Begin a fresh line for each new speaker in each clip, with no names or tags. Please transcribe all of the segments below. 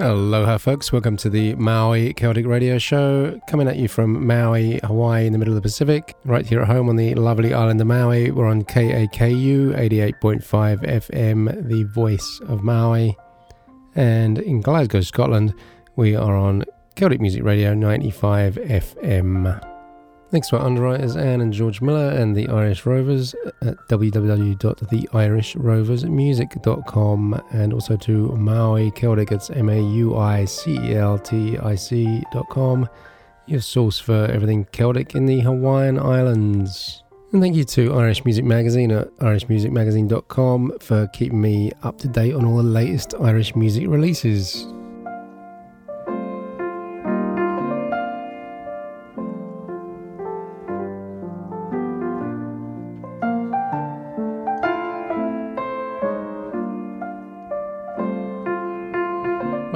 Aloha, folks. Welcome to the Maui Celtic Radio Show, coming at you from Maui, Hawaii, in the middle of the Pacific. Right here at home on the lovely island of Maui, we're on KAKU 88.5 FM, the voice of Maui. And in Glasgow, Scotland, we are on Celtic Music Radio 95 FM. Thanks to our underwriters Anne and George Miller and the Irish Rovers at www.theirishroversmusic.com and also to Maui Celtic, it's M A U I C E L T I C.com, your source for everything Celtic in the Hawaiian Islands. And thank you to Irish Music Magazine at irishmusicmagazine.com for keeping me up to date on all the latest Irish music releases.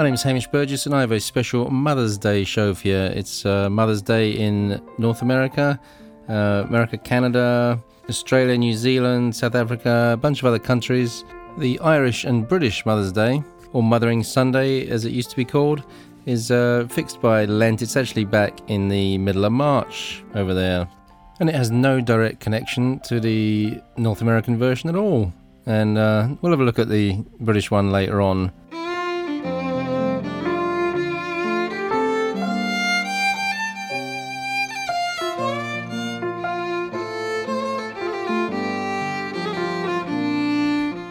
My name is Hamish Burgess, and I have a special Mother's Day show for you. It's uh, Mother's Day in North America, uh, America, Canada, Australia, New Zealand, South Africa, a bunch of other countries. The Irish and British Mother's Day, or Mothering Sunday as it used to be called, is uh, fixed by Lent. It's actually back in the middle of March over there. And it has no direct connection to the North American version at all. And uh, we'll have a look at the British one later on.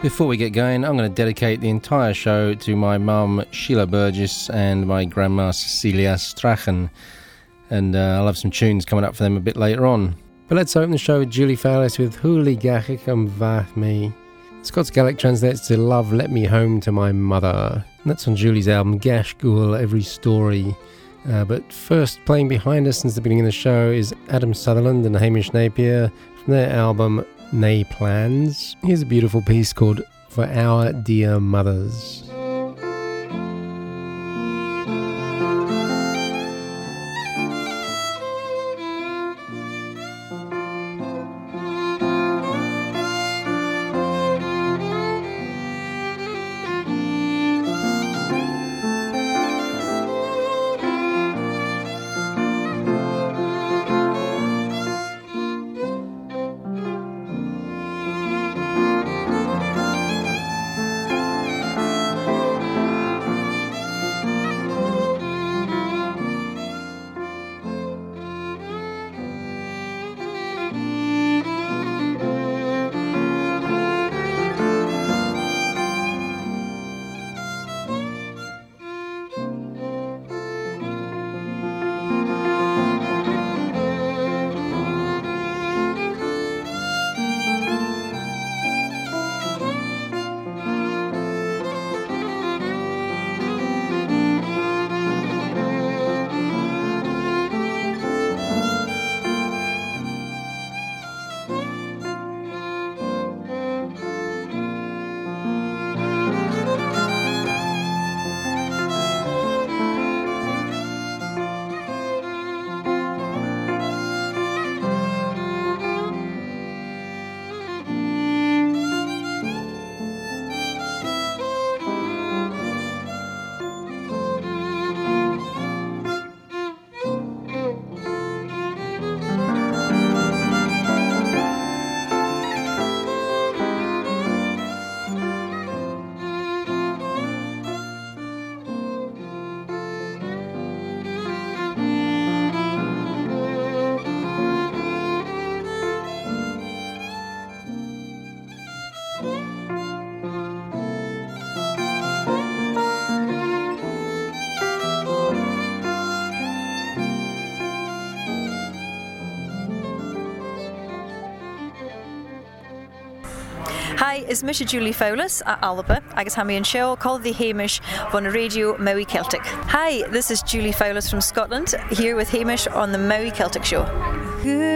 Before we get going, I'm going to dedicate the entire show to my mum, Sheila Burgess, and my grandma, Cecilia Strachan. And uh, I'll have some tunes coming up for them a bit later on. But let's open the show with Julie Fowlis with Huli Gachik and Vath Me. Scots Gaelic translates to Love Let Me Home to My Mother. And that's on Julie's album Gach Sgeul Every Story. Uh, but first, playing behind us since the beginning of the show is Adam Sutherland and Hamish Napier from their album Nay Plans. Here's a beautiful piece called For Our Dear Mothers.
Is Misha Julie Fowlis a Alba agus ha an seo called the Hamish on radio Maui Celtic. Hi, this is Julie Fowlis from Scotland, here with Hamish on the Maui Celtic Show.
Graag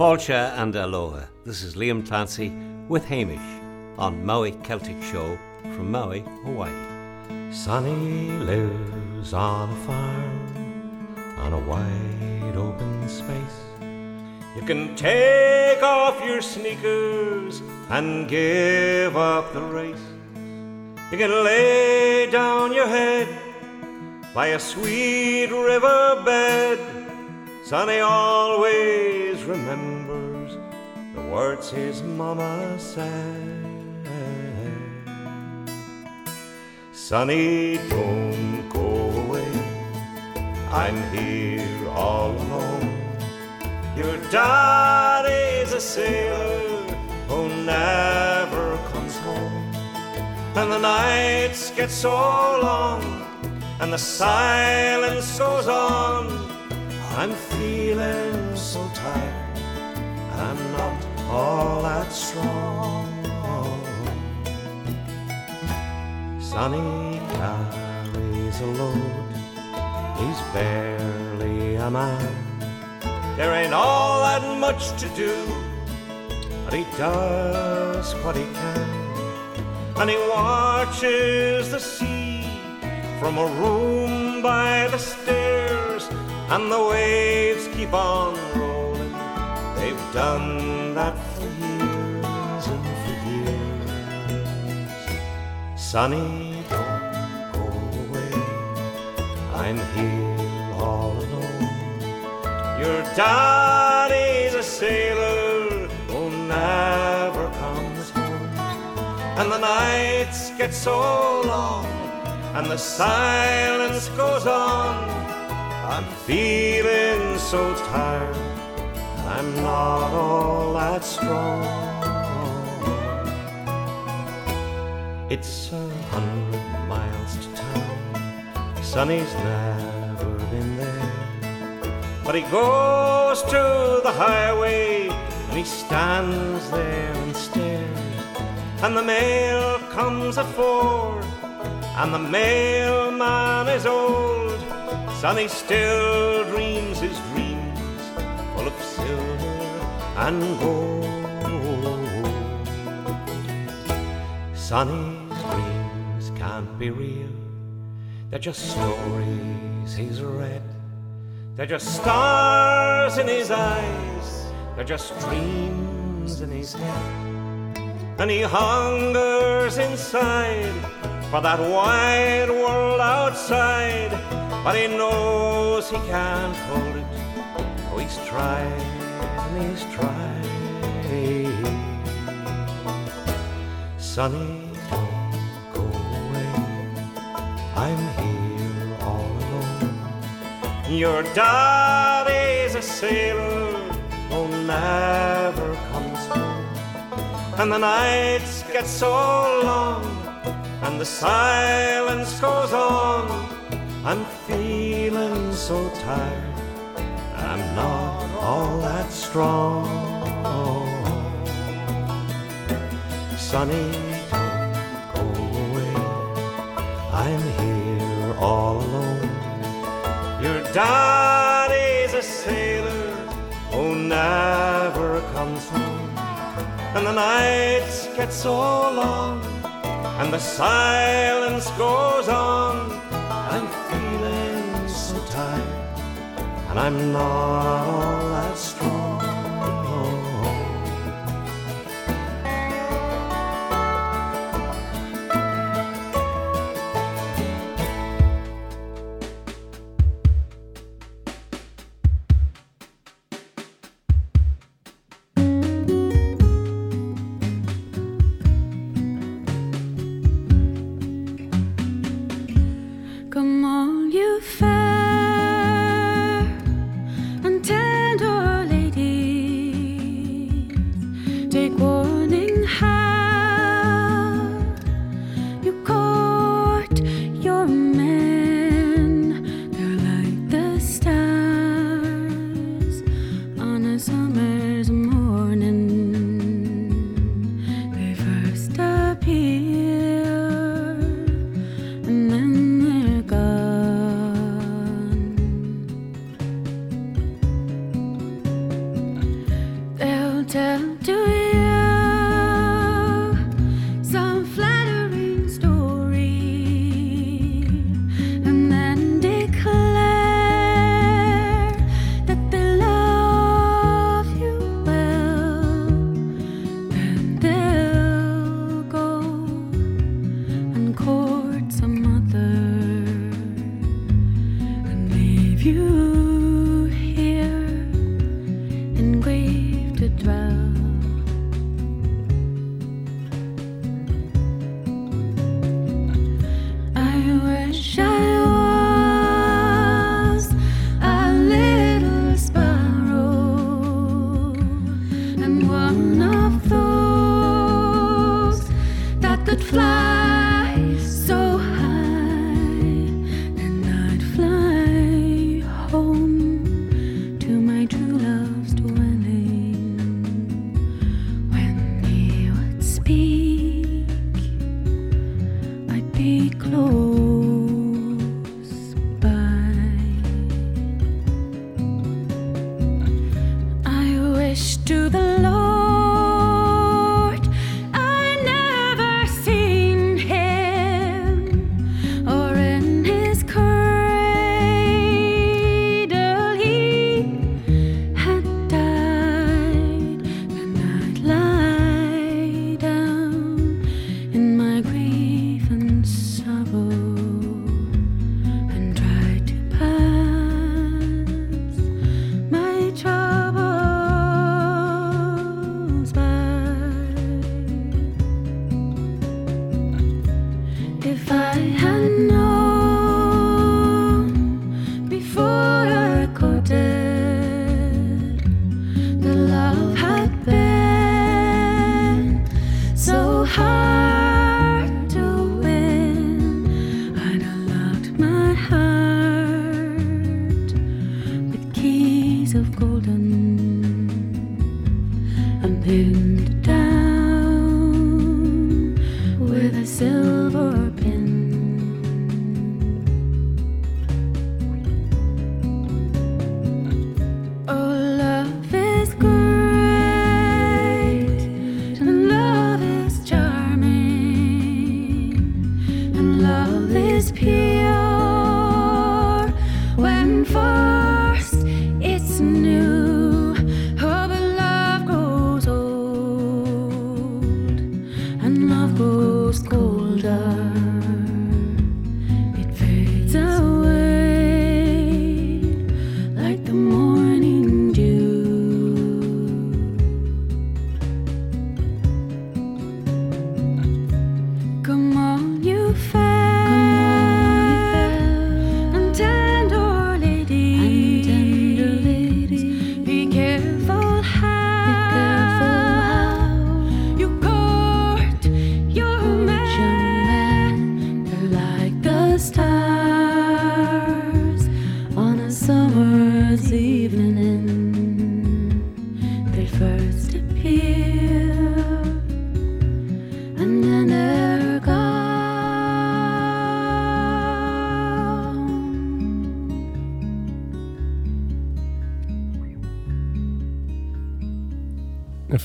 Fáilte and Aloha. This is Liam Clancy with Hamish on Maui Celtic Show from Maui, Hawaii. Sonny lives on a farm on a wide open space. You can take off your sneakers and give up the race. You can lay down your head by a sweet river bed Sonny always remembers words his mama said. Sonny, don't go away. I'm here all alone. Your daddy's a sailor who never comes home. And the nights get so long, and the silence goes on I'm feeling so tired, all that strong. Sonny carries a load, he's barely a man. There ain't all that much to do, but he does what he can. And he watches the sea from a room by the stairs and the waves keep on rolling. They've done that for years and for years. Sonny, don't go away. I'm here all alone. Your daddy's a sailor who never comes home. and the nights get so long, and the silence goes on. I'm feeling so tired, I'm not all that strong. It's a hundred miles to town, Sonny's never been there. But he goes to the highway and he stands there and stares. And the mail comes at four, and the mailman is old. Sonny still dreams his and gold. Sonny's dreams can't be real, they're just stories he's read. They're just stars in his eyes, they're just dreams in his head and he hungers inside for that wide world outside. But he knows he can't hold it. Oh, he's tried he's tried. Sonny, don't go away. I'm here all alone. Your daddy's a sailor, oh, never comes home and the nights get so long, and the silence goes on. I'm feeling so tired, I'm not all that strong. Sonny, don't go away, I'm here all alone. Your daddy's a sailor who never comes home and the nights get so long, and the silence goes on. And I'm not all that strong.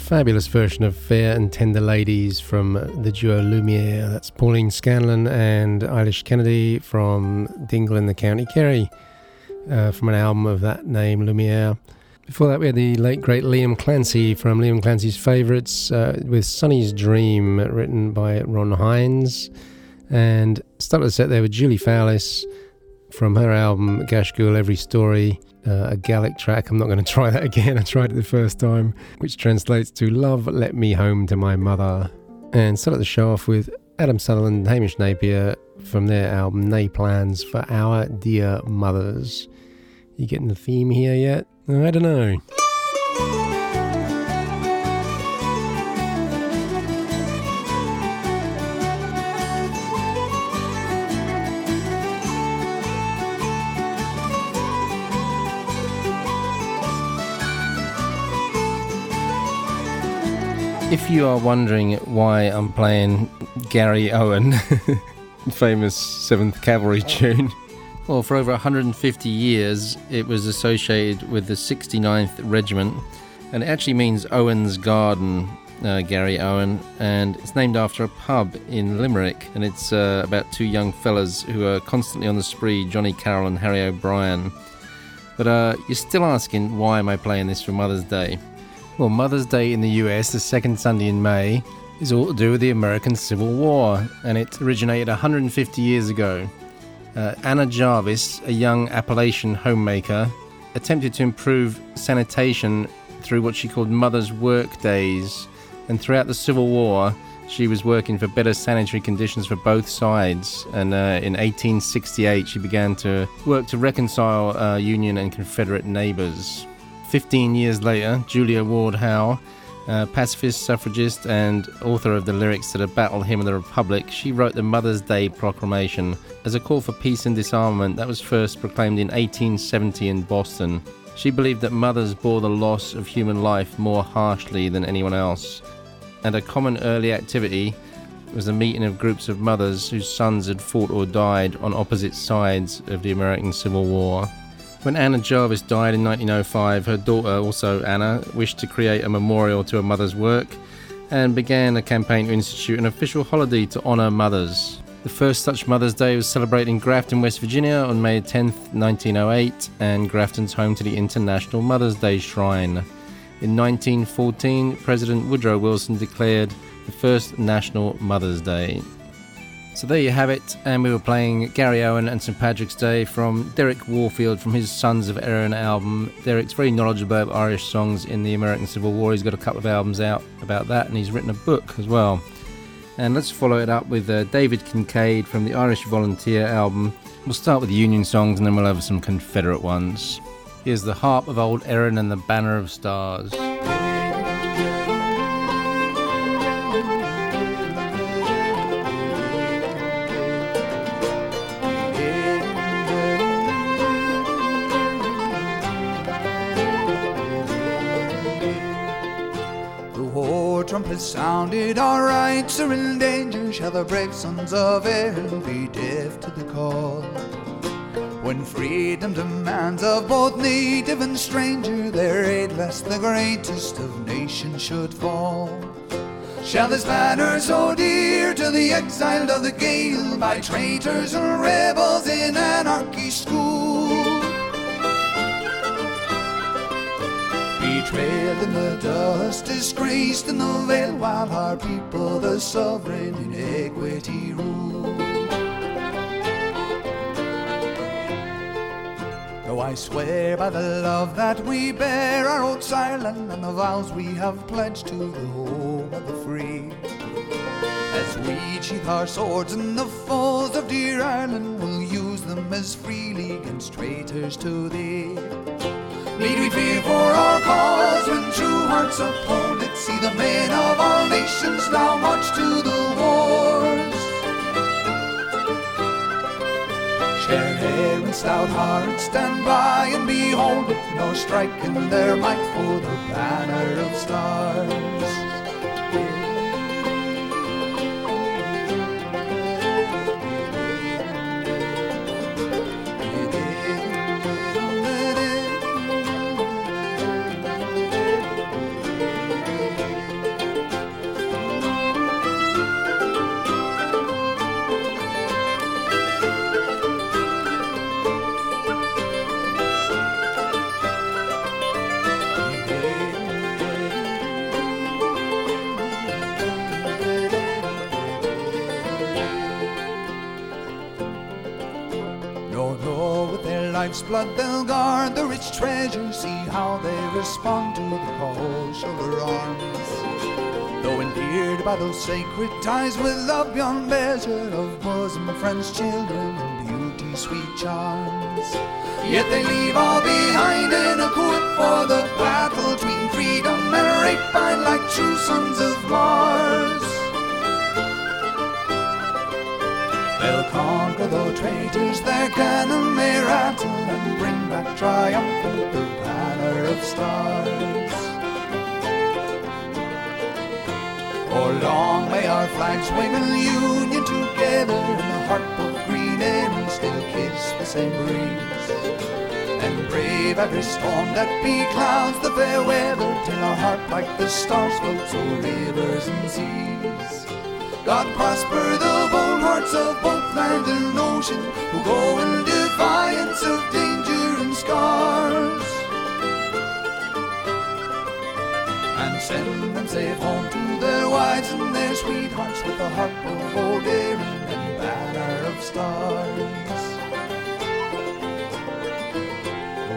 Fabulous version of Fair and Tender Ladies from the duo Lumiere. That's Pauline Scanlon and Eilís Kennedy from Dingle in the County Kerry uh, from an album of that name, Lumiere. Before that, we had the late great Liam Clancy from Liam Clancy's Favourites uh, with Sonny's Dream, written by Ron Hynes. And started the set there with Julie Fowlis from her album Gach Sgeul Every Story uh, a Gaelic track. I'm not going to try that again. I tried it the first time, which translates to Love Let Me Home to My Mother. And started the show off with Adam Sutherland and Hamish Napier from their album Nay Plans for Our Dear Mothers. You getting the theme here yet? I don't know. If you are wondering why I'm playing Garryowen, famous 7th Cavalry tune, well, for over 150 years it was associated with the 69th Regiment, and it actually means Owen's Garden, uh, Garryowen, and it's named after a pub in Limerick, and it's uh, about two young fellas who are constantly on the spree, Johnny Carroll and Harry O'Brien. But uh, you're still asking why am I playing this for Mother's Day? Well, Mother's Day in the US, the second Sunday in May, is all to do with the American Civil War, and it originated 150 years ago. Uh, Anna Jarvis, a young Appalachian homemaker, attempted to improve sanitation through what she called Mother's Work Days, and throughout the Civil War, she was working for better sanitary conditions for both sides. And uh, in 1868, she began to work to reconcile uh, Union and Confederate neighbors. 15 years later, Julia Ward Howe, pacifist, suffragist, and author of the lyrics to the Battle Hymn of the Republic, she wrote the Mother's Day Proclamation as a call for peace and disarmament that was first proclaimed in 1870 in Boston. She believed that mothers bore the loss of human life more harshly than anyone else, and a common early activity was the meeting of groups of mothers whose sons had fought or died on opposite sides of the American Civil War. When Anna Jarvis died in 1905, her daughter, also Anna, wished to create a memorial to her mother's work and began a campaign to institute an official holiday to honour mothers. The first such Mother's Day was celebrated in Grafton, West Virginia on May 10, 1908, and Grafton's home to the International Mother's Day Shrine. In 1914, President Woodrow Wilson declared the first National Mother's Day. So there you have it, and we were playing Garryowen and St Patrick's Day from Derek Warfield from his Sons of Erin album. Derek's very knowledgeable about Irish songs in the American Civil War. He's got a couple of albums out about that, and he's written a book as well. And let's follow it up with uh, David Kincaid from the Irish Volunteer album. We'll start with Union songs, and then we'll have some Confederate ones. Here's the Harp of Old Erin and the Banner of Stars.
Sounded, our rights are in danger. Shall the brave sons of Erin be deaf to the call? When freedom demands of both native and stranger their aid, lest the greatest of nations should fall. Shall this banner so dear to the exiled of the Gael by traitors and rebels in anarchy school? Betrayed in the dust, disgraced in the veil, while our people the sovereign in equity rule. Though I swear by the love that we bear our old Ireland and the vows we have pledged to the home of the free. As we sheath our swords in the foes of dear Ireland, we'll use them as freely against traitors to thee. Need we fear for our cause when true hearts uphold it? See the men of all nations now march to the wars. Share hair and stout hearts stand by and behold it, nor strike in their might for the banner of stars. Blood they'll guard the rich treasure. See how they respond to the call, show their arms. Though endeared by those sacred ties with love beyond measure of bosom, friends, children, and beauty's sweet charms. Yet they leave all behind in a quip for the battle between freedom and rape, bind like true sons of Mars. They'll conquer the traitors, their cannon may rattle, and bring back triumphant the banner of stars. For long may our flags wave in union together, in the harp of green and still kiss the same breeze. And brave every storm that beclouds the fair weather, till our heart like the stars floats over rivers and seas. God prosper the bold hearts of both land and ocean who go in defiance of danger and scars. And send them safe home to their wives and their sweethearts with a harp of old Erin and banner of stars.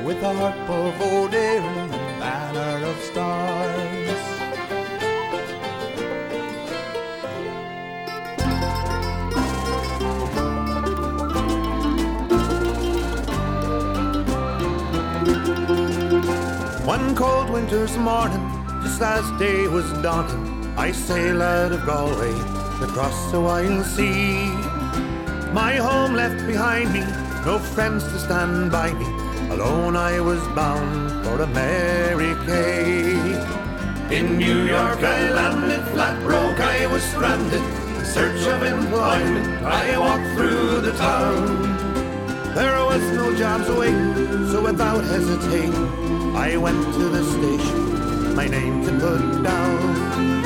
With a harp of old Erin and banner of stars.
One cold winter's morning, just as day was dawning, I sailed out of Galway across the wild sea. My home left behind me, no friends to stand by me. Alone I was bound for America. In New York I landed, flat broke, I was stranded. In search of employment, I walked through the town. There was no jobs waiting, so without hesitating, I went to the station, my name to put down.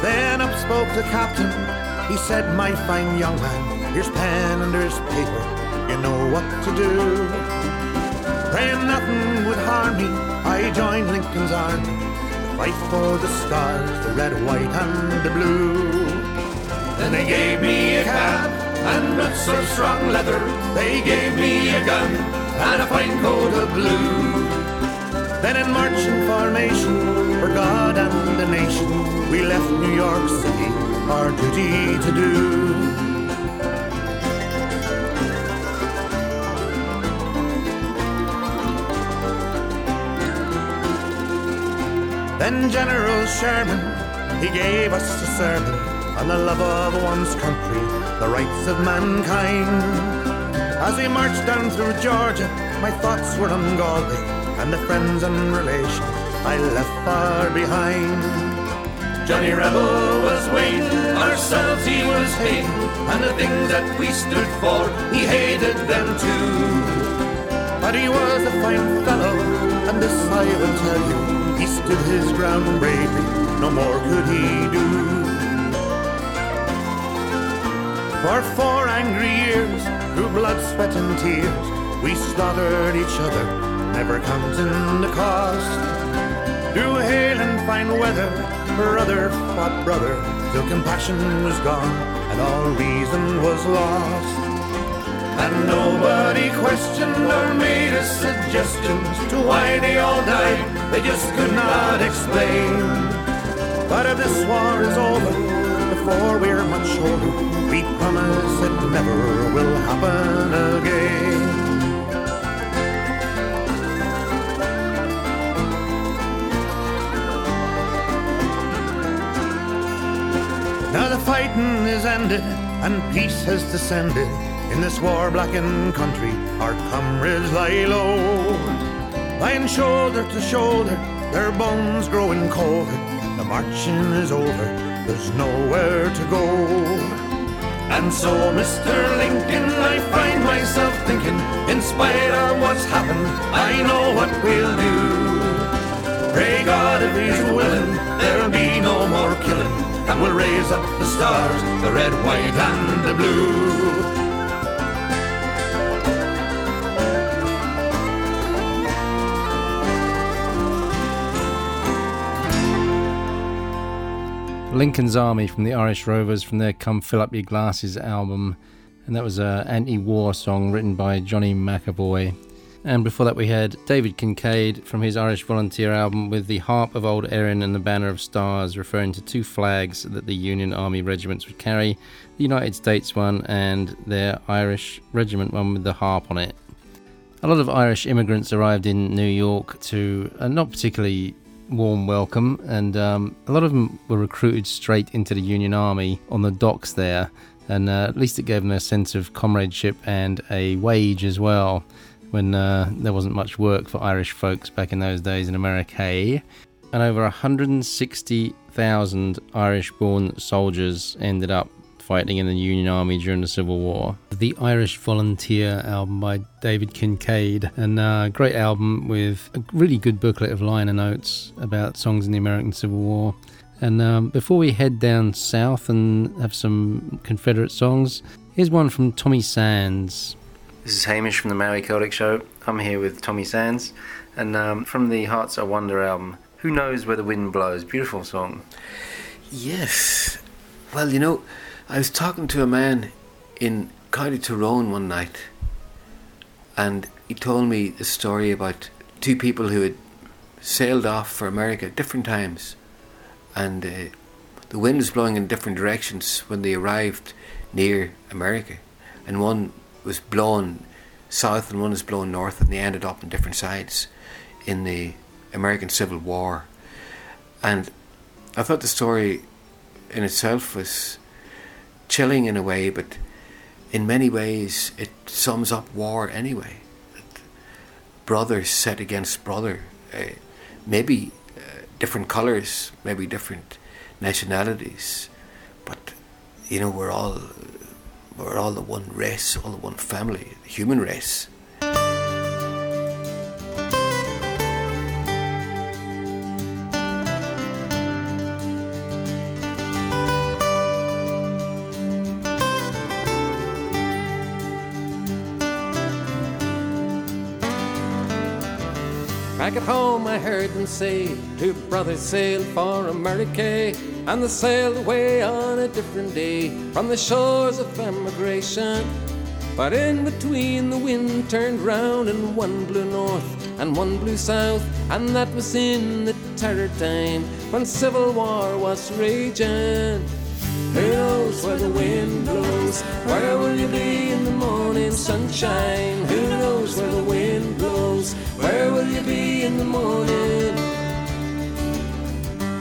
Then up spoke the captain, he said, my fine young man, here's pen and there's paper, you know what to do. Praying nothing would harm me, I joined Lincoln's army, to fight for the stars, the red, white, and the blue. Then they gave me a cap and boots of strong leather. They gave me a gun and a fine coat of blue. Then in marching formation for God and the nation, we left New York City, our duty to do. Then General Sherman, he gave us a sermon on the love of one's country, the rights of mankind. As we marched down through Georgia, my thoughts were on Galway and the friends and relations I left far behind. Johnny Rebel was waiting, ourselves he was hating, and the things that we stood for, he hated them too. But he was a fine fellow, and this I will tell you. He stood his ground bravely, no more could he do. For four angry years, through blood, sweat, and tears, we slaughtered each other, never counting the cost. Through hail and fine weather, brother fought brother, till compassion was gone and all reason was lost. And nobody questioned or made a suggestion to why they all died, they just could not explain. But if this war is over, before we're much older, we promise it never will happen again. Now the fighting is ended and peace has descended. In this war blackened country, our comrades lie low. Lying shoulder to shoulder, their bones growing colder. The marching is over, there's nowhere to go. And so, Mr. Lincoln, I find myself thinking, in spite of what's happened, I know what we'll do. Pray God if He's willing, there'll be no more killing, and we'll raise up the stars, the red, white, and the blue.
Lincoln's Army from the Irish Rovers from their Come Fill Up Your Glasses album. and that was an anti war song written by Johnny McEvoy. And before that, we had David Kincaid from his Irish Volunteer album with the Harp of Old Erin and the Banner of Stars, referring to two flags that the Union Army regiments would carry the United States one and their Irish regiment one with the harp on it. A lot of Irish immigrants arrived in New York to a not particularly warm welcome, and um, a lot of them were recruited straight into the Union Army on the docks there. And uh, at least it gave them a sense of comradeship and a wage as well when uh, there wasn't much work for Irish folks back in those days in America. And over 160,000 Irish born soldiers ended up fighting in the Union Army during the Civil War. The Irish Volunteer album by David Kincaid, and a uh, great album with a really good booklet of liner notes about songs in the American Civil War. And um, before we head down south and have some Confederate songs, here's one from Tommy Sands. This is Hamish from the Maui Celtic Show. I'm here with Tommy Sands, and um, from the Hearts I Wonder album, Who Knows Where the Wind Blows? Beautiful song.
Yes. Well, you know, I was talking to a man in County Tyrone one night, and he told me a story about two people who had sailed off for America at different times, and uh, the wind was blowing in different directions when they arrived near America, and one was blown south and one was blown north, and they ended up on different sides in the American Civil War. And I thought the story in itself was chilling in a way, but in many ways it sums up war anyway. Brothers set against brother, uh, maybe uh, different colours, maybe different nationalities, but you know we're all we're all the one race, all the one family, the human race.
I heard them say two brothers sailed for America, and they sailed away on a different day from the shores of emigration. But in between, the wind turned round, and one blew north and one blew south, and that was in the terror time when civil war was raging. Who knows where the wind blows? Where will you be in the morning sunshine? Who knows where the wind blows? Where will you be in the morning?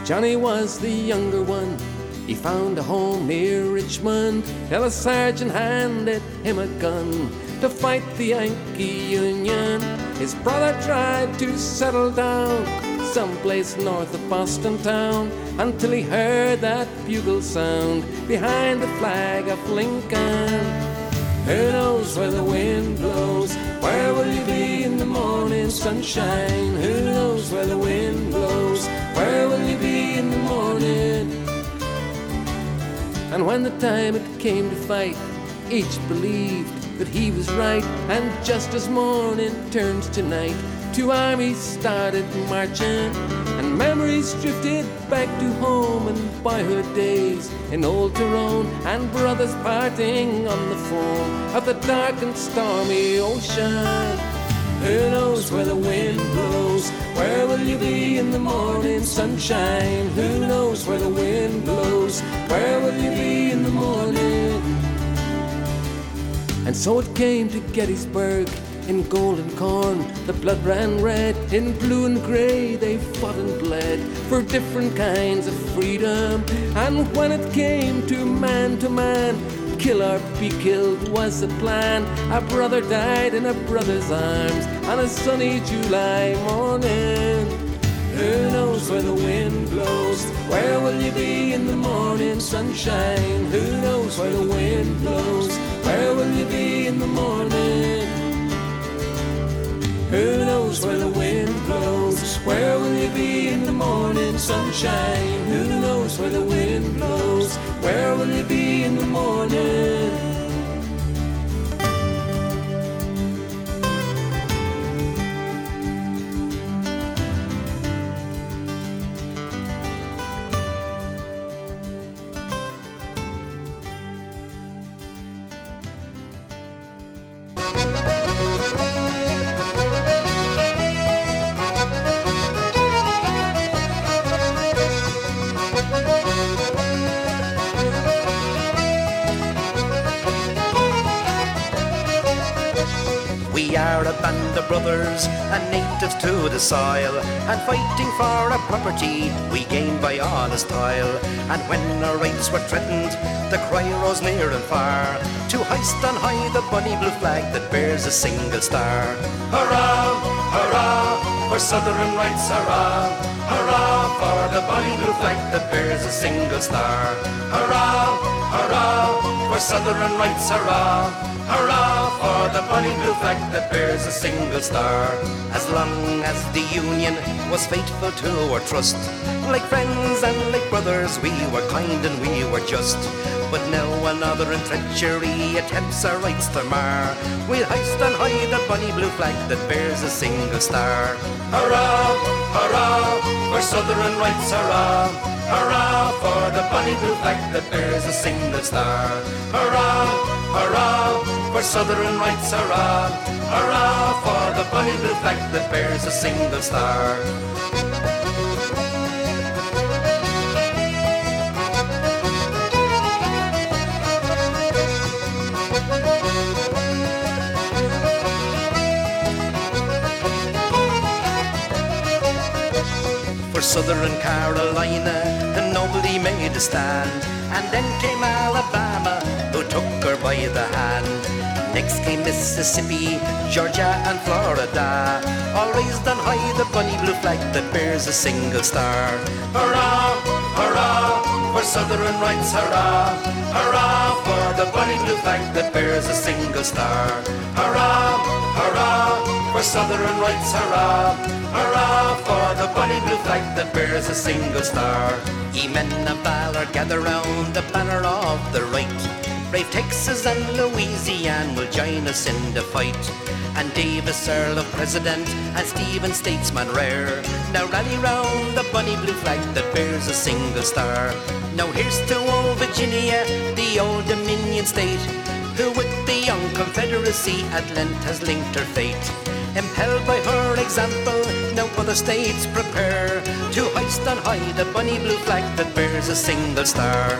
Johnny was the younger one. He found a home near Richmond till a sergeant handed him a gun to fight the Yankee Union. His brother tried to settle down someplace north of Boston town until he heard that bugle sound behind the flag of Lincoln. Who knows where the wind blows? Where will you be in the morning sunshine? Who knows where the wind blows? Where will you be in the morning? And when the time it came to fight, each believed that he was right. And just as morning turns to night, two armies started marching, memories drifted back to home and boyhood days in old Tyrone, and brothers parting on the foam of the dark and stormy ocean. Who knows where the wind blows? Where will you be in the morning sunshine? Who knows where the wind blows? Where will you be in the morning? And so it came to Gettysburg in golden corn, the blood ran red. In blue and grey, they fought and bled for different kinds of freedom. And when it came to man to man, kill or be killed was the plan. A brother died in a brother's arms on a sunny July morning. Who knows where the wind blows? Where will you be in the morning sunshine? Who knows where the wind blows? Where will you be in the morning? Who knows where the wind blows? Where will you be in the morning sunshine? Who knows where the wind blows? Where will you be in the morning?
To the soil, and fighting for our property, we gained by honest toil. And when our rights were threatened, the cry rose near and far to hoist on high the bonny blue flag that bears a single star. Hurrah, hurrah, for Southern rights, hurrah, hurrah, for the bonny blue flag that bears a single star. Hurrah, hurrah, for Southern rights, hurrah, hurrah, for the bonny blue flag that bears a single star. As long as the Union was faithful to our trust, like friends and like brothers, we were kind and we were just. But now another in treachery attempts our rights to mar. We'll hoist on high the bonny blue flag that bears a single star. Hurrah, hurrah, for Southern rights, hurrah. Hurrah for the bonny blue flag that bears a single star. Hurrah, hurrah, for Southern rights, hurrah. Hurrah for the bonny blue flag that bears a single star. Southern Carolina, and nobody made a stand. And then came Alabama, who took her by the hand. Next came Mississippi, Georgia, and Florida, all raised on high the bonny blue flag that bears a single star. Hurrah, hurrah, for Southern rights, hurrah, hurrah, for the bonny blue flag that bears a single star. Hurrah, for Southern rights, hurrah, hurrah, for the bonny blue flag that bears a single star. Ye men of valor, gather round the banner of the right. Brave Texas and Louisiana will join us in the fight. And Davis, Earl of President, and Stephen, statesman rare. Now rally round the bonny blue flag that bears a single star. Now here's to old Virginia, the old Dominion state, who Confederacy at length has linked her fate. Impelled by her example, now other states prepare to hoist on high the bonny blue flag that bears a single star.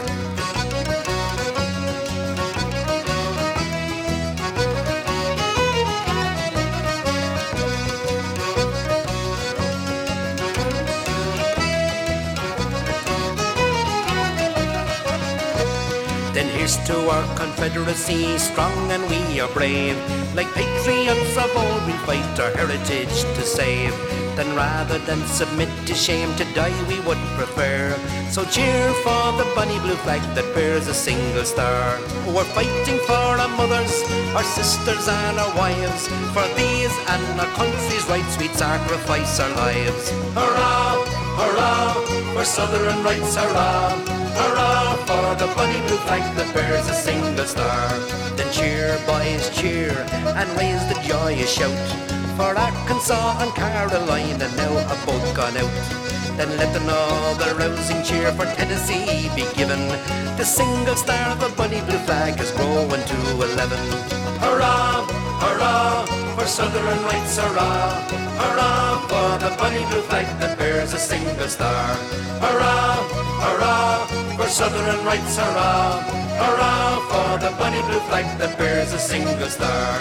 Our Confederacy, strong and we are brave. Like patriots of old, we fight our heritage to save. Then rather than submit to shame, to die we would prefer. So cheer for the bonny blue flag that bears a single star. We're fighting for our mothers, our sisters and our wives. For these and our country's rights, we'd sacrifice our lives. Hurrah, hurrah, for Southern rights, hurrah. Hurrah for the bonny blue flag that bears a single star. Then cheer, boys, cheer, and raise the joyous shout. For Arkansas and Carolina now have both gone out. Then let another rousing cheer for Tennessee be given. The single star of the bonny blue flag has grown to eleven. Hurrah, hurrah, for Southern rights, hurrah. Hurrah for the bonny blue flag that bears a single star. Hurrah, hurrah, for Southern rights, hurrah. Hurrah for the bonny blue flag that bears a single star.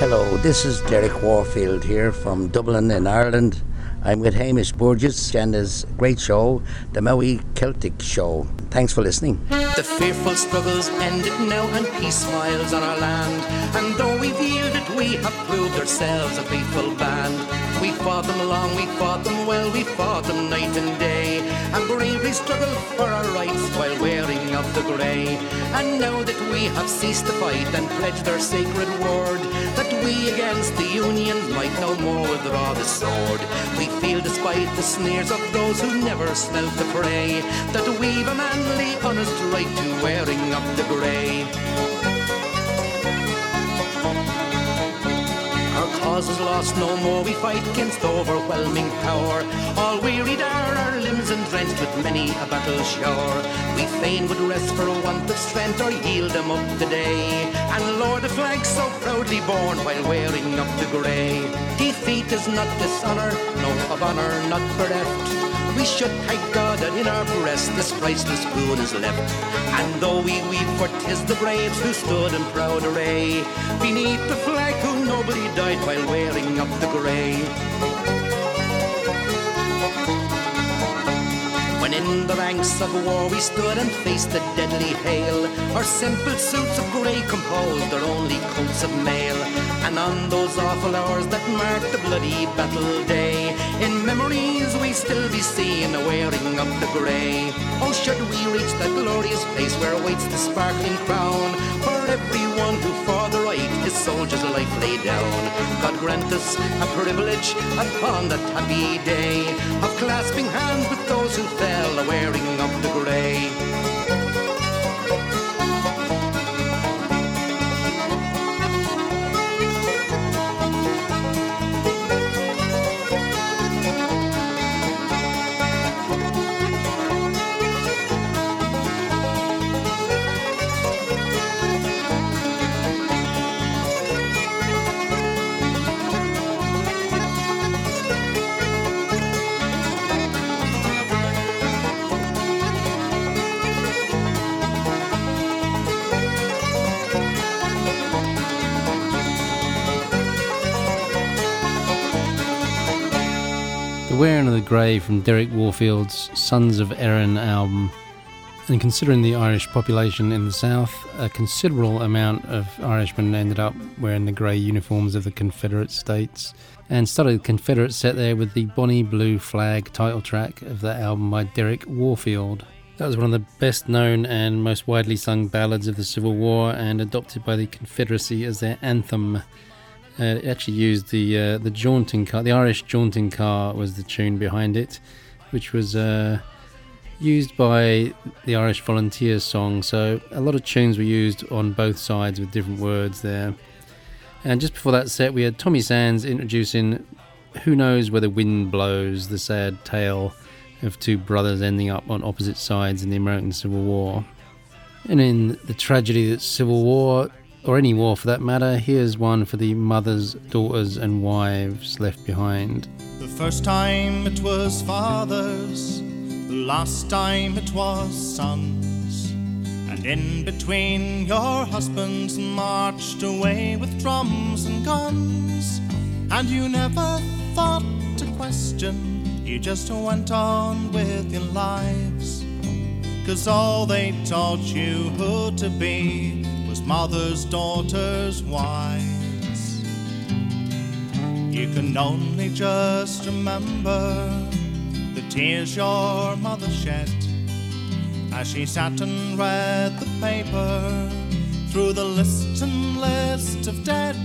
Hello, this is Derek Warfield here from Dublin in Ireland. I'm with Hamish Burgess and his great show, the Maui Celtic Show. Thanks for listening.
The fearful struggles ended now and peace smiles on our land. And though we have proved ourselves a faithful band. We fought them long, we fought them well, we fought them night and day. And bravely struggled for our rights while wearing of the grey. And now that we have ceased to fight and pledged our sacred word, that we against the Union might no more withdraw the sword. We feel despite the sneers of those who never smelt the fray, that we've a manly, honest right to wearing of the grey. Cause is lost no more. We fight against overwhelming power. All wearied are our limbs and drenched with many a battle shore. We fain would rest for want of strength or yield them up the day. And lower the flag so proudly borne while wearing up the grey. Defeat is not dishonor, no of honor not bereft. We should thank God that in our breast this priceless boon is left. And though we weep for 'tis the braves who stood in proud array, beneath the flag who nobly died while wearing up the grey. When in the ranks of war we stood and faced the deadly hail, our simple suits of grey composed our only coats of mail. And on those awful hours that marked the bloody battle day, in memories we still be seen wearing of the grey. Oh, should we reach that glorious place where waits the sparkling crown for everyone who for the right his soldier's life laid down. God grant us a privilege upon that happy day of clasping hands with those who fell wearing up
From Derek Warfield's Sons of Erin album. And considering the Irish population in the south, a considerable amount of Irishmen ended up wearing the grey uniforms of the Confederate States and started the Confederate set there with the Bonnie Blue Flag title track of that album by Derek Warfield. That was one of the best known and most widely sung ballads of the Civil War and adopted by the Confederacy as their anthem. Uh, it actually used the uh, the jaunting car, the Irish jaunting car was the tune behind it, which was uh, used by the Irish Volunteers song. So a lot of tunes were used on both sides with different words there. And just before that set, we had Tommy Sands introducing "Who Knows Where the Wind Blows," the sad tale of two brothers ending up on opposite sides in the American Civil War. And in the tragedy that's Civil War, or any war for that matter, here's one for the mothers, daughters, and wives left behind.
The first time it was fathers, the last time it was sons. And in between, your husbands marched away with drums and guns. And you never thought to question, you just went on with your lives. Cause all they taught you who to be mothers, daughters, wives. You can only just remember the tears your mother shed as she sat and read the paper through the list and list of dead.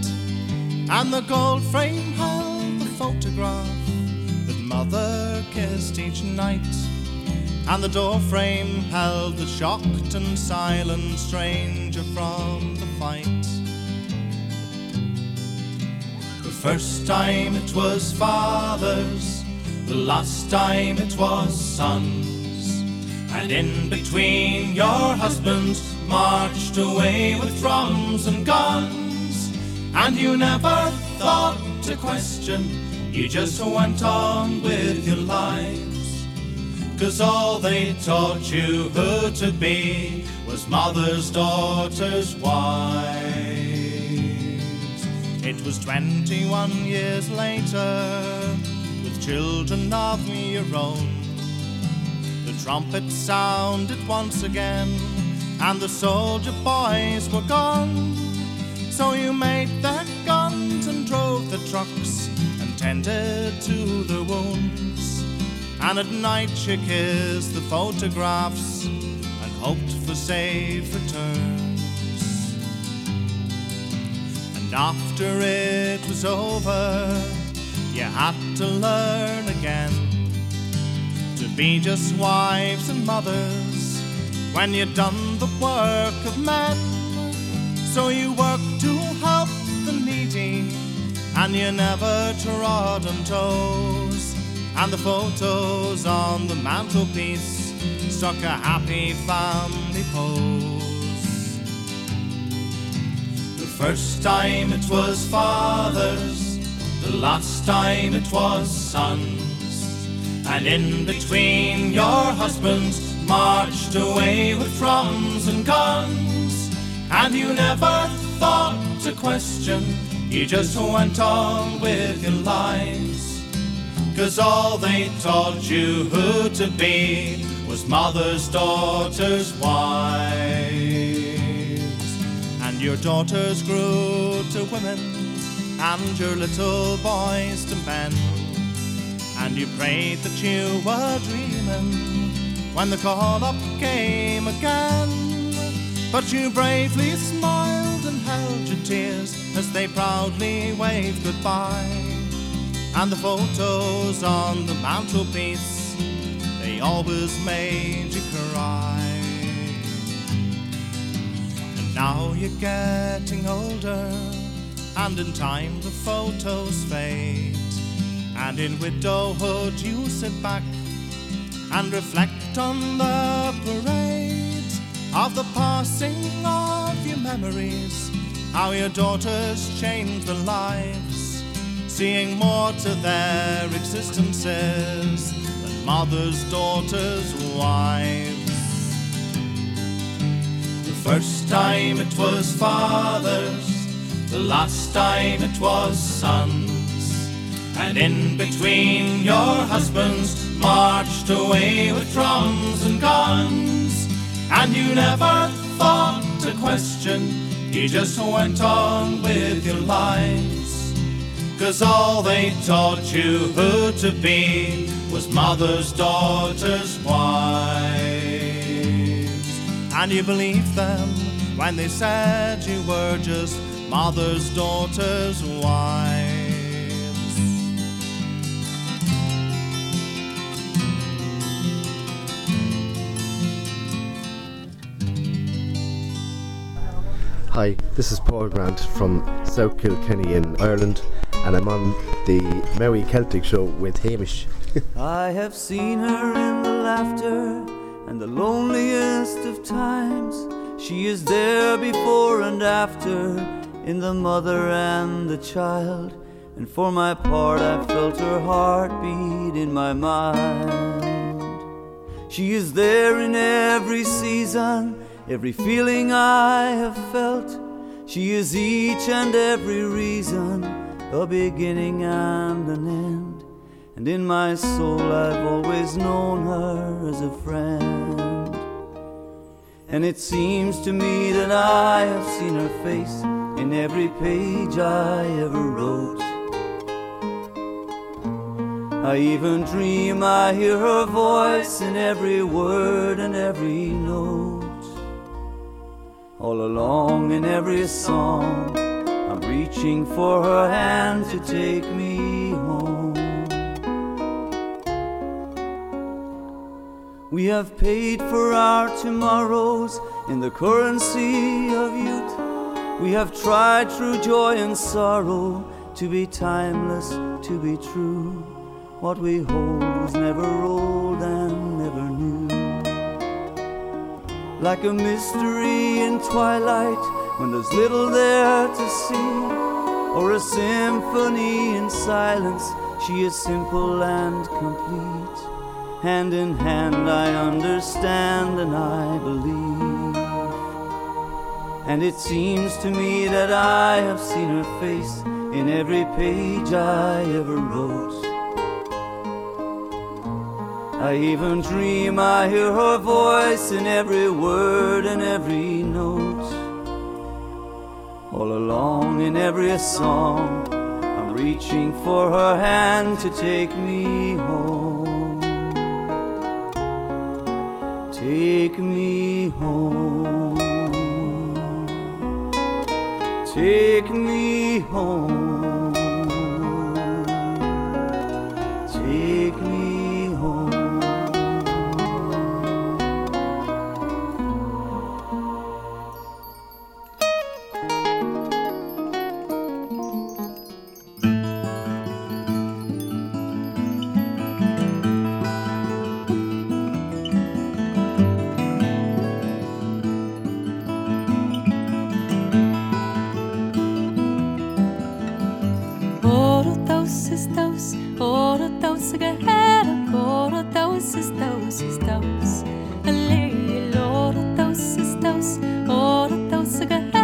And the gold frame held the photograph that mother kissed each night. And the door frame held the shocked and silent stranger from the fight. The first time it was fathers, the last time it was sons. And in between, your husbands marched away with drums and guns. And you never thought to question, you just went on with your lives. Cause all they taught you who to be was mothers, daughters, wives. It was 21 years later, with children of your own. The trumpet sounded once again, and the soldier boys were gone. So you made their guns and drove the trucks and tended to the wounds. And at night she kissed the photographs and hoped for safe returns. And after it was over, you had to learn again to be just wives and mothers when you'd done the work of men. So you worked to help the needy and you never trod on toes. And the photos on the mantelpiece struck a happy family pose. The first time it was fathers, the last time it was sons, and in between your husbands marched away with drums and guns, and you never thought to question, you just went on with your lives. Cause all they taught you who to be was mothers, daughters, wives. And your daughters grew to women, and your little boys to men. And you prayed that you were dreaming when the call up came again. But you bravely smiled and held your tears as they proudly waved goodbye. And the photos on the mantelpiece, they always made you cry. And now you're getting older, and in time the photos fade. And in widowhood you sit back and reflect on the parade of the passing of your memories, how your daughters changed the lives, seeing more to their existences than mothers, daughters, wives. The first time it was fathers, the last time it was sons, and in between your husbands marched away with drums and guns. And you never thought to question, you just went on with your lives. Cause all they taught you who to be was mothers, daughters, wives. And you believed them when they said you were just mothers, daughters, wives.
Hi, this is Paul Grant from South Kilkenny in Ireland, and I'm on the Maui Celtic Show with Hamish.
I have seen her in the laughter and the loneliest of times. She is there before and after, in the mother and the child. And for my part, I felt her heartbeat in my mind. She is there in every season, every feeling I have felt. She is each and every reason, a beginning and an end. And in my soul, I've always known her as a friend. And it seems to me that I have seen her face in every page I ever wrote. I even dream I hear her voice in every word and every note. All along in every song, reaching for her hand to take me home. We have paid for our tomorrows in the currency of youth. We have tried through joy and sorrow to be timeless, to be true. What we hold was never old and never new. Like a mystery in twilight when there's little there to see, or a symphony in silence, she is simple and complete. Hand in hand, I understand and I believe. And it seems to me that I have seen her face in every page I ever wrote. I even dream I hear her voice in every word and every note. All along in every song, I'm reaching for her hand to take me home. Take me home. Take me home. nossa guerreira, coro,
doces, doces, doces, alegre, louro, doces, doces, ouro, doce guerreira.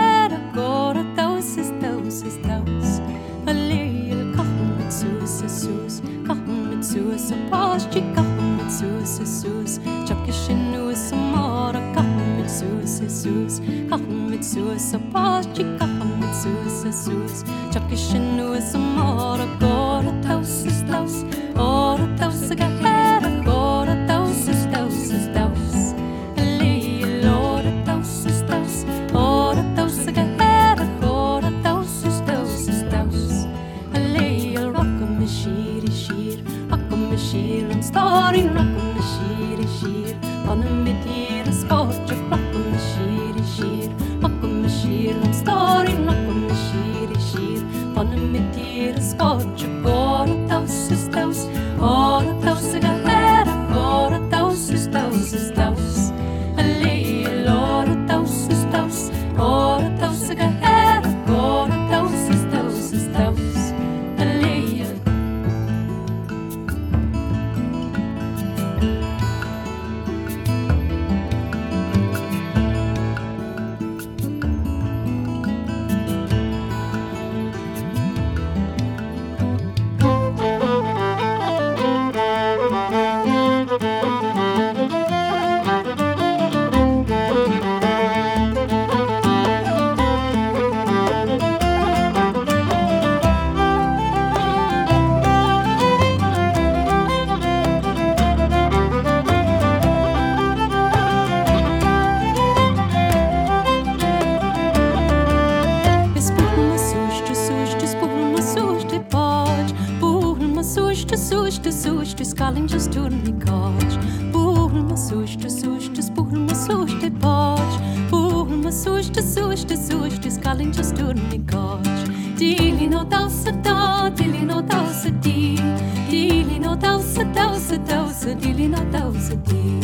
sustes, calem just tu nicote. Burma, sustes, sustes, burma, suste pote. Burma, sustes, sustes, sustes, calem just tu nicote. Dili no dalsa da, dili no dalsa di. Dili no dalsa, dalsa, dalsa, dili no dalsa di.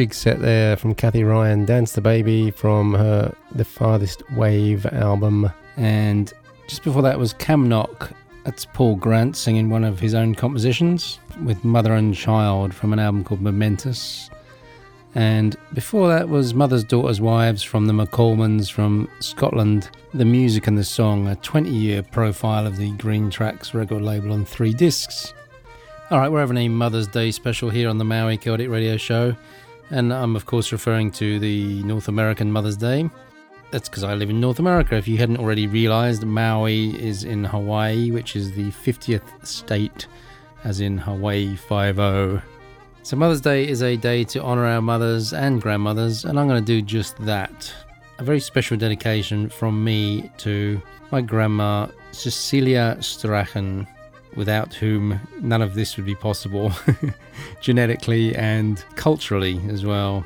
Jig set there from Kathy Ryan, Dance the Baby from her The Farthest Wave album. And just before that was Cam Knock. That's Paul Grant singing one of his own compositions with Mother and Child from an album called Momentous. And before that was Mothers, Daughters, Wives from the McCalmans from Scotland. The music and the song, a 20 year profile of the Greentrax record label on three discs. Alright, we're having a Mother's Day special here on the Maui Celtic Radio Show. And I'm, of course, referring to the North American Mother's Day. That's because I live in North America. If you hadn't already realized, Maui is in Hawaii, which is the 50th state, as in Hawaii 5 So, Mother's Day is a day to honor our mothers and grandmothers, and I'm going to do just that. A very special dedication from me to my grandma, Cecilia Strachan, without whom none of this would be possible, genetically and culturally as well.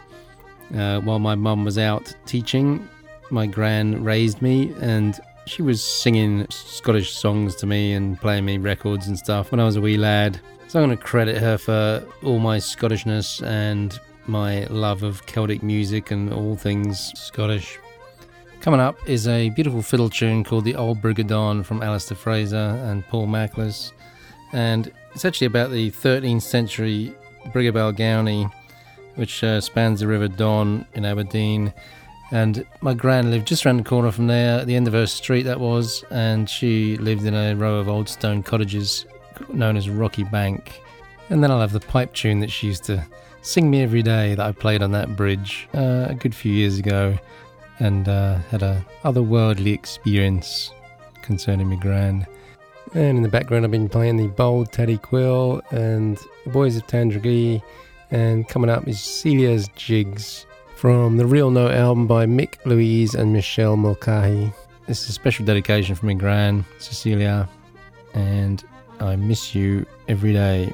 Uh, while my mum was out teaching, my gran raised me and she was singing Scottish songs to me and playing me records and stuff when I was a wee lad. So I'm going to credit her for all my Scottishness and my love of Celtic music and all things Scottish Coming up is a beautiful fiddle tune called The Old Brig o' Don from Alasdair Fraser and Paul Machlis. And it's actually about the 13th century Brig o' Balgownie, which uh, spans the River Don in Aberdeen. And my gran lived just around the corner from there, at the end of her street that was, and she lived in a row of old stone cottages known as Rocky Bank. And then I'll have the pipe tune that she used to sing me every day that I played on that bridge uh, a good few years ago and uh, had a otherworldly experience concerning my gran. And in the background, I've been playing the Bold Thady Quill and the Boys of Tandragee. And coming up is Celia's Jigs from the Real Note album by Mick Louise and Michelle Mulcahy. This is a special dedication from my gran, Cecilia, and I miss you every day.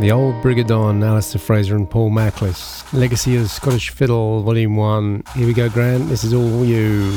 The Old Brigadon, Alasdair Fraser and Paul Machlis. Legacy of Scottish Fiddle, Volume 1. Here we go, Grant. This is all you.